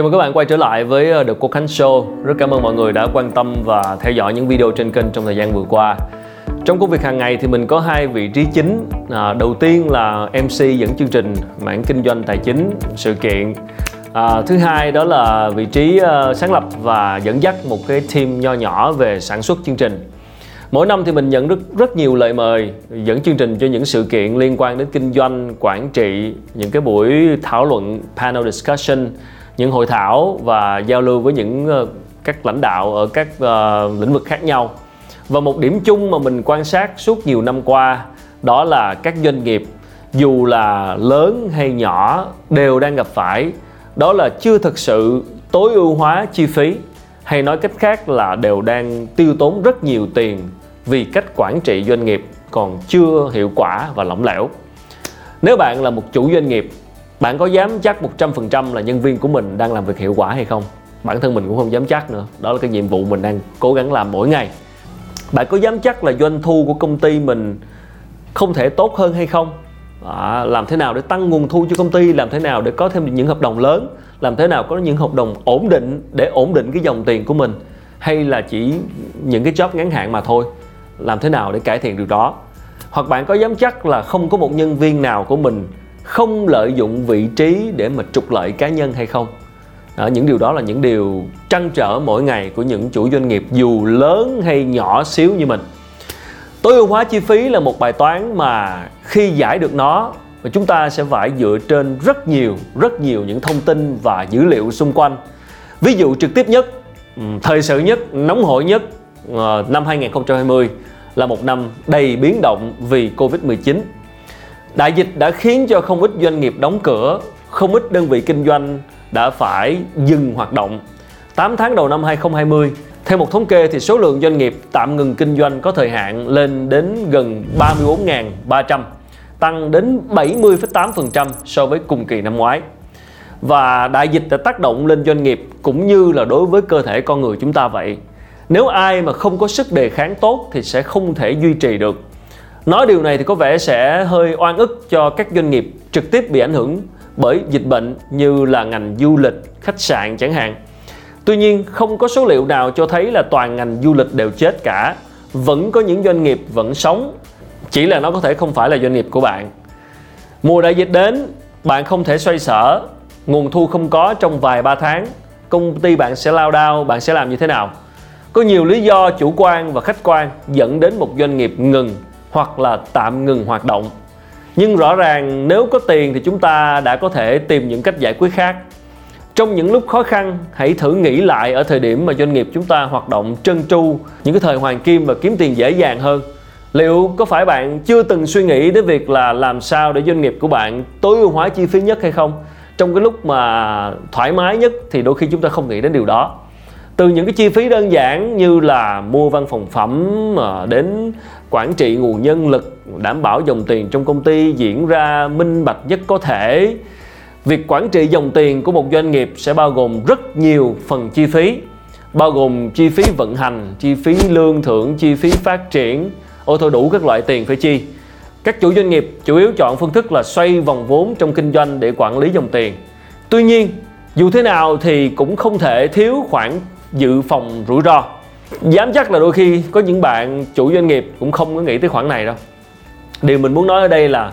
Chào mừng các bạn quay trở lại với ờ, The Quốc Khánh Show. Rất cảm ơn mọi người đã quan tâm và theo dõi những video trên kênh trong thời gian vừa qua. Trong công việc hàng ngày thì mình có hai vị trí chính. À, đầu tiên là MC dẫn chương trình mảng kinh doanh tài chính, sự kiện. À, thứ hai đó là vị trí uh, sáng lập và dẫn dắt một cái team nho nhỏ về sản xuất chương trình. Mỗi năm thì mình nhận rất rất nhiều lời mời dẫn chương trình cho những sự kiện liên quan đến kinh doanh, quản trị, những cái buổi thảo luận, panel discussion, những hội thảo và giao lưu với những ờ, các lãnh đạo ở các uh, lĩnh vực khác nhau. Và một điểm chung mà mình quan sát suốt nhiều năm qua đó là các doanh nghiệp dù là lớn hay nhỏ đều đang gặp phải đó là chưa thực sự tối ưu hóa chi phí hay nói cách khác là đều đang tiêu tốn rất nhiều tiền vì cách quản trị doanh nghiệp còn chưa hiệu quả và lỏng lẻo. Nếu bạn là một chủ doanh nghiệp, bạn có dám chắc 100% là nhân viên của mình đang làm việc hiệu quả hay không? Bản thân mình cũng không dám chắc nữa. Đó là cái nhiệm vụ mình đang cố gắng làm mỗi ngày. Bạn có dám chắc là doanh thu của công ty mình không thể tốt hơn hay không? À, làm thế nào để tăng nguồn thu cho công ty, làm thế nào để có thêm những hợp đồng lớn, làm thế nào có những hợp đồng ổn định để ổn định cái dòng tiền của mình hay là chỉ những cái job ngắn hạn mà thôi làm thế nào để cải thiện điều đó hoặc bạn có dám chắc là không có một nhân viên nào của mình không lợi dụng vị trí để mà trục lợi cá nhân hay không. Đó, những điều đó là những điều trăn trở mỗi ngày của những chủ doanh nghiệp dù lớn hay nhỏ xíu như mình. Tối ưu hóa chi phí là một bài toán mà khi giải được nó và chúng ta sẽ phải dựa trên rất nhiều rất nhiều những thông tin và dữ liệu xung quanh. Ví dụ trực tiếp nhất ừ, thời sự nhất nóng hổi nhất ờ, năm 2020 là một năm đầy biến động vì Covid-19. Đại dịch đã khiến cho không ít doanh nghiệp đóng cửa, không ít đơn vị kinh doanh đã phải dừng hoạt động. 8 tháng đầu năm 2020, theo một thống kê thì số lượng doanh nghiệp tạm ngừng kinh doanh có thời hạn lên đến gần 34.300, tăng đến 70,8% so với cùng kỳ năm ngoái. Và đại dịch đã tác động lên doanh nghiệp cũng như là đối với cơ thể con người chúng ta vậy nếu ai mà không có sức đề kháng tốt thì sẽ không thể duy trì được nói điều này thì có vẻ sẽ hơi oan ức cho các doanh nghiệp trực tiếp bị ảnh hưởng bởi dịch bệnh như là ngành du lịch, khách sạn chẳng hạn. Tuy nhiên, không có số liệu nào cho thấy là toàn ngành du lịch đều chết cả. Vẫn có những doanh nghiệp vẫn sống, chỉ là nó có thể không phải là doanh nghiệp của bạn. Mùa đại dịch đến, bạn không thể xoay sở, nguồn thu không có trong vài ba tháng. Công ty bạn sẽ lao đao, bạn sẽ làm như thế nào? Có nhiều lý do chủ quan và khách quan dẫn đến một doanh nghiệp ngừng hoặc là tạm ngừng hoạt động. Nhưng rõ ràng nếu có tiền thì chúng ta đã có thể tìm những cách giải quyết khác. Trong những lúc khó khăn, hãy thử nghĩ lại ở thời điểm mà doanh nghiệp chúng ta hoạt động trơn tru, những cái thời hoàng kim và kiếm tiền dễ dàng hơn. Liệu có phải bạn chưa từng suy nghĩ đến việc là làm sao để doanh nghiệp của bạn tối ưu hóa chi phí nhất hay không? Trong cái lúc mà thoải mái nhất thì đôi khi chúng ta không nghĩ đến điều đó từ những cái chi phí đơn giản như là mua văn phòng phẩm ờ, đến quản trị nguồn nhân lực, đảm bảo dòng tiền trong công ty diễn ra minh bạch nhất có thể. Việc quản trị dòng tiền của một doanh nghiệp sẽ bao gồm rất nhiều phần chi phí, bao gồm chi phí vận hành, chi phí lương thưởng, chi phí phát triển. Ô, thôi đủ các loại tiền phải chi. Các chủ doanh nghiệp chủ yếu chọn phương thức là xoay vòng vốn trong kinh doanh để quản lý dòng tiền. Tuy nhiên, dù thế nào thì cũng không thể thiếu khoản dự phòng rủi ro dám chắc là đôi khi có những bạn chủ doanh nghiệp cũng không có nghĩ tới khoản này đâu điều mình muốn nói ở đây là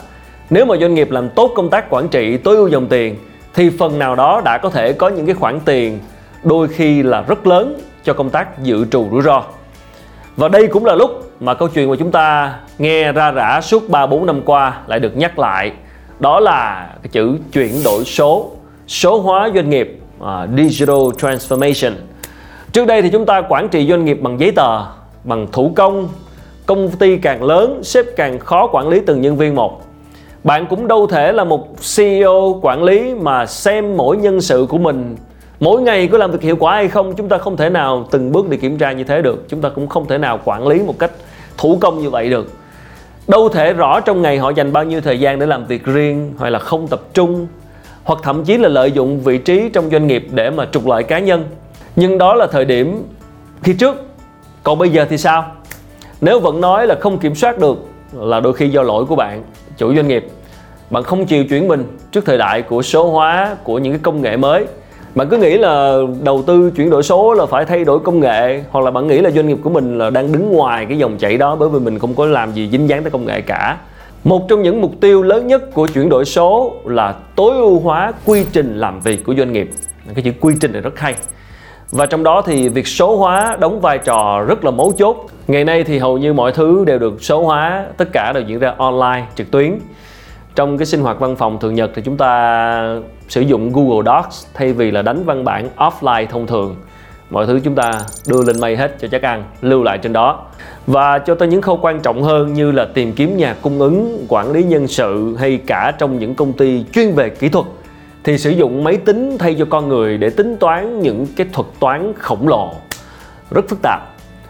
nếu mà doanh nghiệp làm tốt công tác quản trị tối ưu dòng tiền thì phần nào đó đã có thể có những cái khoản tiền đôi khi là rất lớn cho công tác dự trù rủi ro và đây cũng là lúc mà câu chuyện mà chúng ta nghe ra rã suốt 3 4 năm qua lại được nhắc lại. Đó là cái chữ chuyển đổi số, số hóa doanh nghiệp, uh, digital transformation. Trước đây thì chúng ta quản trị doanh nghiệp bằng giấy tờ, bằng thủ công, công ty càng lớn, sếp càng khó quản lý từng nhân viên một. Bạn cũng đâu thể là một CEO quản lý mà xem mỗi nhân sự của mình. Mỗi ngày có làm việc hiệu quả hay không chúng ta không thể nào từng bước để kiểm tra như thế được. Chúng ta cũng không thể nào quản lý một cách thủ công như vậy được. Đâu thể rõ trong ngày họ dành bao nhiêu thời gian để làm việc riêng hoặc là không tập trung hoặc thậm chí là lợi dụng vị trí trong doanh nghiệp để mà trục lợi cá nhân nhưng đó là thời điểm khi trước. Còn bây giờ thì sao? Nếu vẫn nói là không kiểm soát được là đôi khi do lỗi của bạn, chủ doanh nghiệp. Bạn không chịu chuyển mình trước thời đại của số hóa, của những cái công nghệ mới. Bạn cứ nghĩ là đầu tư chuyển đổi số là phải thay đổi công nghệ, hoặc là bạn nghĩ là doanh nghiệp của mình là đang đứng ngoài cái dòng chảy đó bởi vì mình không có làm gì dính dáng tới công nghệ cả. Một trong những mục tiêu lớn nhất của chuyển đổi số là tối ưu hóa quy trình làm việc của doanh nghiệp. Cái chữ quy trình này rất hay và trong đó thì việc số hóa đóng vai trò rất là mấu chốt. Ngày nay thì hầu như mọi thứ đều được số hóa, tất cả đều diễn ra online, trực tuyến. Trong cái sinh hoạt văn phòng thường nhật thì chúng ta sử dụng Google Docs thay vì là đánh văn bản offline thông thường. Mọi thứ chúng ta đưa lên mây hết cho chắc ăn, lưu lại trên đó. Và cho tới những khâu quan trọng hơn như là tìm kiếm nhà cung ứng, quản lý nhân sự hay cả trong những công ty chuyên về kỹ thuật thì sử dụng máy tính thay cho con người để tính toán những cái thuật toán khổng lồ. Rất phức tạp.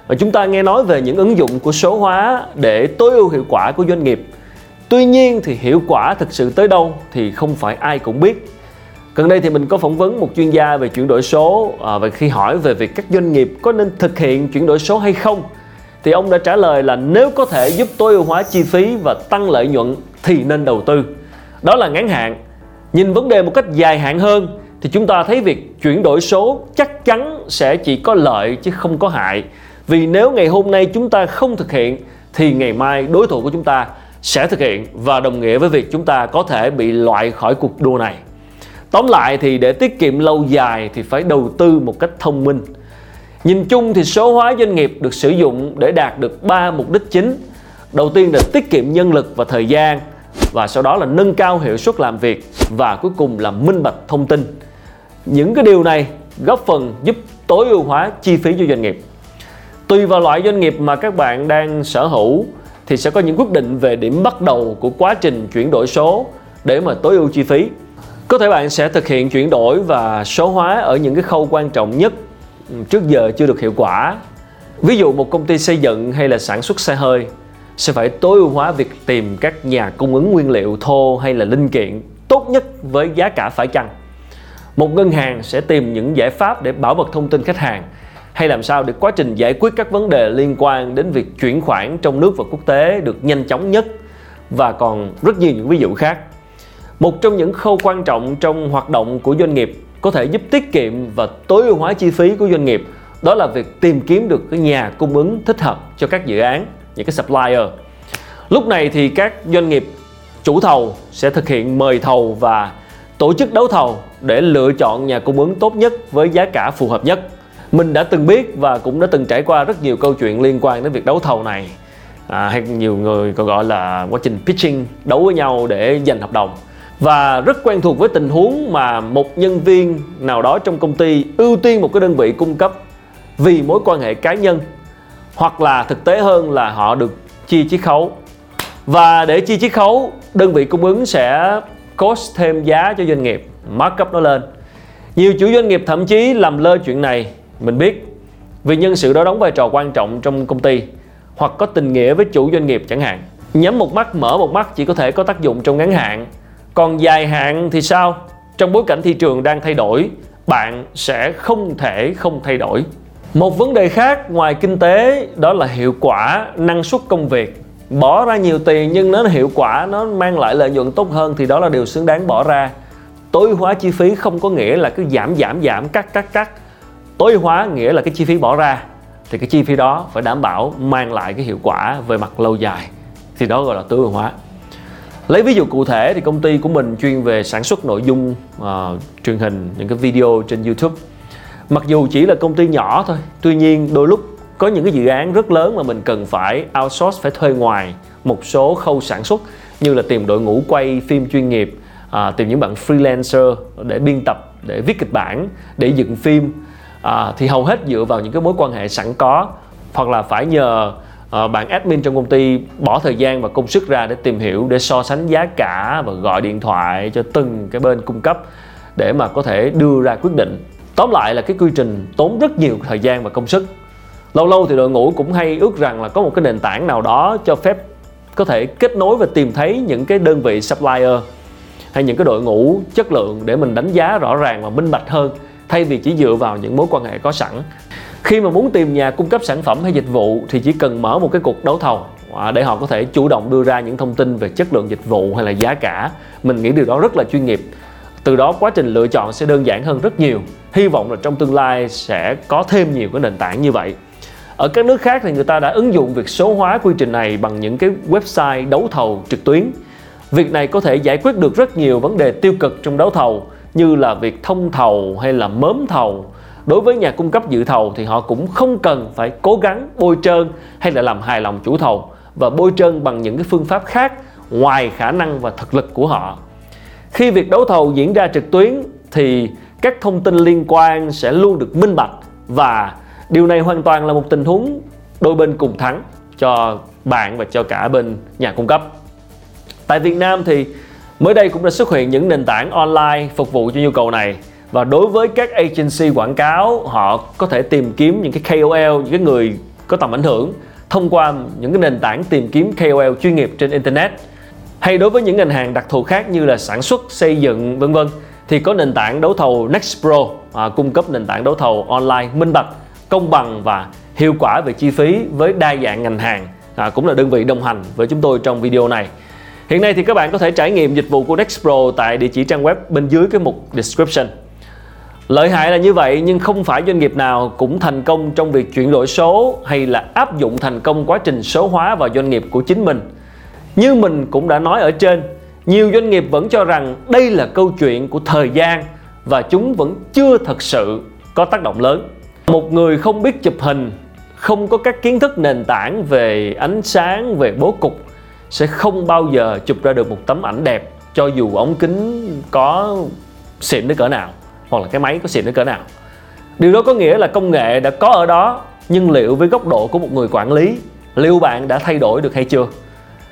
Và chúng ta nghe nói về những ứng dụng của số hóa để tối ưu hiệu quả của doanh nghiệp. Tuy nhiên thì hiệu quả thực sự tới đâu thì không phải ai cũng biết. Gần đây thì mình có phỏng vấn một chuyên gia về chuyển đổi số à, và khi hỏi về việc các doanh nghiệp có nên thực hiện chuyển đổi số hay không thì ông đã trả lời là nếu có thể giúp tối ưu hóa chi phí và tăng lợi nhuận thì nên đầu tư. Đó là ngắn hạn nhìn vấn đề một cách dài hạn hơn, thì chúng ta thấy việc chuyển đổi số chắc chắn sẽ chỉ có lợi chứ không có hại. Vì nếu ngày hôm nay chúng ta không thực hiện, thì ngày mai đối thủ của chúng ta sẽ thực hiện và đồng nghĩa với việc chúng ta có thể bị loại khỏi cuộc đua này. Tóm lại thì để tiết kiệm lâu dài thì phải đầu tư một cách thông minh. Nhìn chung thì số hóa doanh nghiệp được sử dụng để đạt được ba mục đích chính. Đầu tiên là tiết kiệm nhân lực và thời gian và sau đó là nâng cao hiệu suất làm việc và cuối cùng là minh bạch thông tin. Những cái điều này góp phần giúp tối ưu hóa chi phí cho doanh nghiệp. Tùy vào loại doanh nghiệp mà các bạn đang sở hữu thì sẽ có những quyết định về điểm bắt đầu của quá trình chuyển đổi số để mà tối ưu chi phí. Có thể bạn sẽ thực hiện chuyển đổi và số hóa ở những cái khâu quan trọng nhất ừ, trước giờ chưa được hiệu quả. Ví dụ một công ty xây dựng hay là sản xuất xe hơi sẽ phải tối ưu hóa việc tìm các nhà cung ứng nguyên liệu, thô hay là linh kiện tốt nhất với giá cả phải chăng? Một ngân hàng sẽ tìm những giải pháp để bảo mật thông tin khách hàng, hay làm sao để quá trình giải quyết các vấn đề liên quan đến việc chuyển khoản trong nước và quốc tế được nhanh chóng nhất? Và còn rất nhiều những ví dụ khác. Một trong những khâu quan trọng trong hoạt động của doanh nghiệp có thể giúp tiết kiệm và tối ưu hóa chi phí của doanh nghiệp, đó là việc tìm kiếm được cái nhà cung ứng thích hợp cho các dự án những cái supplier. Lúc này thì các doanh nghiệp chủ thầu sẽ thực hiện mời thầu và tổ chức đấu thầu để lựa chọn nhà cung ứng tốt nhất với giá cả phù hợp nhất. Mình đã từng biết và cũng đã từng trải qua rất nhiều câu chuyện liên quan đến việc đấu thầu này. À, hay nhiều người còn gọi là quá trình pitching đấu với nhau để giành hợp đồng. Và rất quen thuộc với tình huống mà một nhân viên nào đó trong công ty ưu tiên một cái đơn vị cung cấp vì mối quan hệ cá nhân hoặc là thực tế hơn là họ được chia chiết khấu. Và để chia chiết khấu, đơn vị cung ứng sẽ cost thêm giá cho doanh nghiệp, markup nó lên. Nhiều chủ doanh nghiệp thậm chí làm lơ chuyện này, mình biết. Vì nhân sự đó đóng vai trò quan trọng trong công ty, hoặc có tình nghĩa với chủ doanh nghiệp chẳng hạn. Nhắm một mắt, mở một mắt chỉ có thể có tác dụng trong ngắn hạn. Còn dài hạn thì sao? Trong bối cảnh thị trường đang thay đổi, bạn sẽ không thể không thay đổi một vấn đề khác ngoài kinh tế đó là hiệu quả năng suất công việc. Bỏ ra nhiều tiền nhưng nó hiệu quả nó mang lại lợi nhuận tốt hơn thì đó là điều xứng đáng bỏ ra. Tối hóa chi phí không có nghĩa là cứ giảm giảm giảm cắt cắt cắt. Tối hóa nghĩa là cái chi phí bỏ ra. Thì cái chi phí đó phải đảm bảo mang lại cái hiệu quả về mặt lâu dài. Thì đó gọi là tối ưu hóa. Lấy ví dụ cụ thể thì công ty của mình chuyên về sản xuất nội dung uh, truyền hình những cái video trên YouTube mặc dù chỉ là công ty nhỏ thôi tuy nhiên đôi lúc có những cái dự án rất lớn mà mình cần phải outsource phải thuê ngoài một số khâu sản xuất như là tìm đội ngũ quay phim chuyên nghiệp à, tìm những bạn freelancer để biên tập để viết kịch bản để dựng phim. À, thì hầu hết dựa vào những cái mối quan hệ sẵn có hoặc là phải nhờ à, bạn admin trong công ty bỏ thời gian và công sức ra để tìm hiểu để so sánh giá cả và gọi điện thoại cho từng cái bên cung cấp để mà có thể đưa ra quyết định tóm lại là cái quy trình tốn rất nhiều thời gian và công sức. Lâu lâu thì đội ngũ cũng hay ước rằng là có một cái nền tảng nào đó cho phép có thể kết nối và tìm thấy những cái đơn vị supplier hay những cái đội ngũ chất lượng để mình đánh giá rõ ràng và minh bạch hơn, thay vì chỉ dựa vào những mối quan hệ có sẵn. Khi mà muốn tìm nhà cung cấp sản phẩm hay dịch vụ thì chỉ cần mở một cái cuộc đấu thầu à, để họ có thể chủ động đưa ra những thông tin về chất lượng dịch vụ hay là giá cả. Mình nghĩ điều đó rất là chuyên nghiệp từ đó, quá trình lựa chọn sẽ đơn giản hơn rất nhiều. Hy vọng là trong tương lai sẽ có thêm nhiều cái nền tảng như vậy. Ở các nước khác thì người ta đã ứng dụng việc số hóa quy trình này bằng những cái website đấu thầu trực tuyến. Việc này có thể giải quyết được rất nhiều vấn đề tiêu cực trong đấu thầu, như là việc thông thầu hay là mớm thầu. Đối với nhà cung cấp dự thầu thì họ cũng không cần phải cố gắng bôi trơn hay là làm hài lòng chủ thầu, và bôi trơn bằng những cái phương pháp khác ngoài khả năng và thực lực của họ khi việc đấu thầu diễn ra trực tuyến thì các thông tin liên quan sẽ luôn được minh bạch và điều này hoàn toàn là một tình huống đôi bên cùng thắng cho bạn và cho cả bên nhà cung cấp. Tại Việt Nam thì mới đây cũng đã xuất hiện những nền tảng online phục vụ cho nhu cầu này và đối với các agency quảng cáo, họ có thể tìm kiếm những cái KOL những cái người có tầm ảnh hưởng thông qua những cái nền tảng tìm kiếm KOL chuyên nghiệp trên internet hay đối với những ngành hàng đặc thù khác như là sản xuất xây dựng vân vân thì có nền tảng đấu thầu Nextpro à, cung cấp nền tảng đấu thầu online minh bạch công bằng và hiệu quả về chi phí với đa dạng ngành hàng à, cũng là đơn vị đồng hành với chúng tôi trong video này hiện nay thì các bạn có thể trải nghiệm dịch vụ của Nextpro tại địa chỉ trang web bên dưới cái mục description Lợi hại là như vậy nhưng không phải doanh nghiệp nào cũng thành công trong việc chuyển đổi số hay là áp dụng thành công quá trình số hóa vào doanh nghiệp của chính mình. Như mình cũng đã nói ở trên, nhiều doanh nghiệp vẫn cho rằng đây là câu chuyện của thời gian và chúng vẫn chưa thật sự có tác động lớn. Một người không biết chụp hình, không có các kiến thức nền tảng về ánh sáng, về bố cục sẽ không bao giờ chụp ra được một tấm ảnh đẹp cho dù ống kính có xịn đến cỡ nào hoặc là cái máy có xịn đến cỡ nào điều đó có nghĩa là công nghệ đã có ở đó nhưng liệu với góc độ của một người quản lý liệu bạn đã thay đổi được hay chưa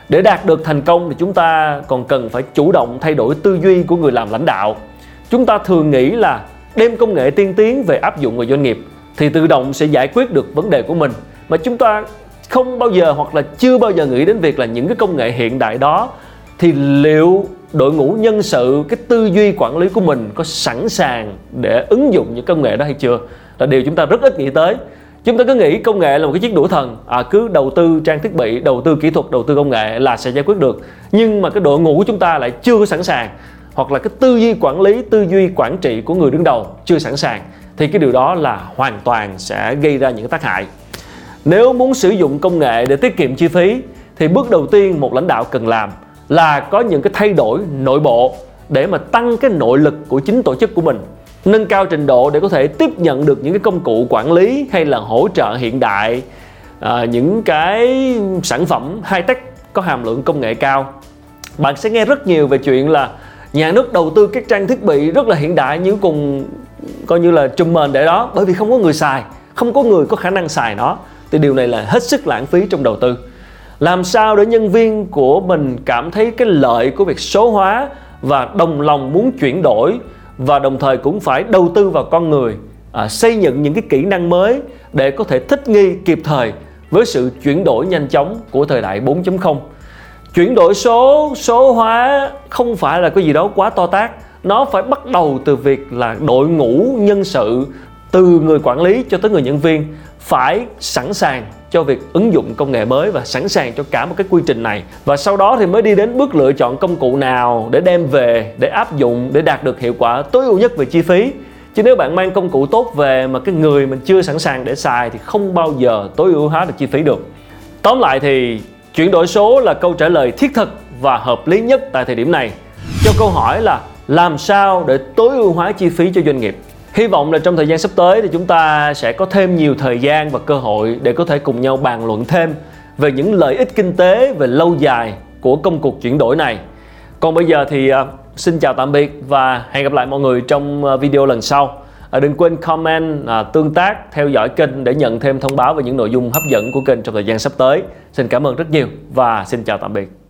để đạt được thành công thì chúng ta còn cần phải chủ động thay đổi tư duy của người làm lãnh đạo. Chúng ta thường nghĩ là đem công nghệ tiên tiến về áp dụng vào doanh nghiệp thì tự động sẽ giải quyết được vấn đề của mình. Mà chúng ta không bao giờ hoặc là chưa bao giờ nghĩ đến việc là những cái công nghệ hiện đại đó thì liệu đội ngũ nhân sự, cái tư duy quản lý của mình có sẵn sàng để ứng dụng những công nghệ đó hay chưa? Là điều chúng ta rất ít nghĩ tới chúng ta cứ nghĩ công nghệ là một cái chiếc đũa thần. À, cứ đầu tư trang thiết bị đầu tư kỹ thuật đầu tư công nghệ là sẽ giải quyết được. Nhưng mà cái đội ngũ của chúng ta lại chưa sẵn sàng hoặc là cái tư duy quản lý tư duy quản trị của người đứng đầu chưa sẵn sàng thì cái điều đó là hoàn toàn sẽ gây ra những tác hại. Nếu muốn sử dụng công nghệ để tiết kiệm chi phí thì bước đầu tiên một lãnh đạo cần làm là có những cái thay đổi nội bộ để mà tăng cái nội lực của chính tổ chức của mình nâng cao trình độ để có thể tiếp nhận được những cái công cụ quản lý hay là hỗ trợ hiện đại à, những cái sản phẩm high tech có hàm lượng công nghệ cao. Bạn sẽ nghe rất nhiều về chuyện là nhà nước đầu tư các trang thiết bị rất là hiện đại nhưng cùng coi như là chùm mền để đó bởi vì không có người xài không có người có khả năng xài nó. Thì điều này là hết sức lãng phí trong đầu tư. Làm sao để nhân viên của mình cảm thấy cái lợi của việc số hóa và đồng lòng muốn chuyển đổi và đồng thời cũng phải đầu tư vào con người à, xây dựng những cái kỹ năng mới để có thể thích nghi kịp thời với sự chuyển đổi nhanh chóng của thời đại 4.0 chuyển đổi số số hóa không phải là cái gì đó quá to tát. Nó phải bắt đầu từ việc là đội ngũ nhân sự từ người quản lý cho tới người nhân viên phải sẵn sàng cho việc ứng dụng công nghệ mới và sẵn sàng cho cả một cái quy trình này. Và sau đó thì mới đi đến bước lựa chọn công cụ nào để đem về, để áp dụng, để đạt được hiệu quả tối ưu nhất về chi phí. Chứ nếu bạn mang công cụ tốt về mà cái người mình chưa sẵn sàng để xài thì không bao giờ tối ưu hóa được chi phí được. Tóm lại thì chuyển đổi số là câu trả lời thiết thực và hợp lý nhất tại thời điểm này. Cho câu hỏi là làm sao để tối ưu hóa chi phí cho doanh nghiệp? Hy vọng là trong thời gian sắp tới thì chúng ta sẽ có thêm nhiều thời gian và cơ hội để có thể cùng nhau bàn luận thêm về những lợi ích kinh tế về lâu dài của công cuộc chuyển đổi này. Còn bây giờ thì à, xin chào tạm biệt và hẹn gặp lại mọi người trong à, video lần sau. À, đừng quên comment, tương tác, theo dõi kênh để nhận thêm thông báo về những nội dung hấp dẫn của kênh trong thời gian sắp tới. Xin cảm ơn rất nhiều và xin chào tạm biệt.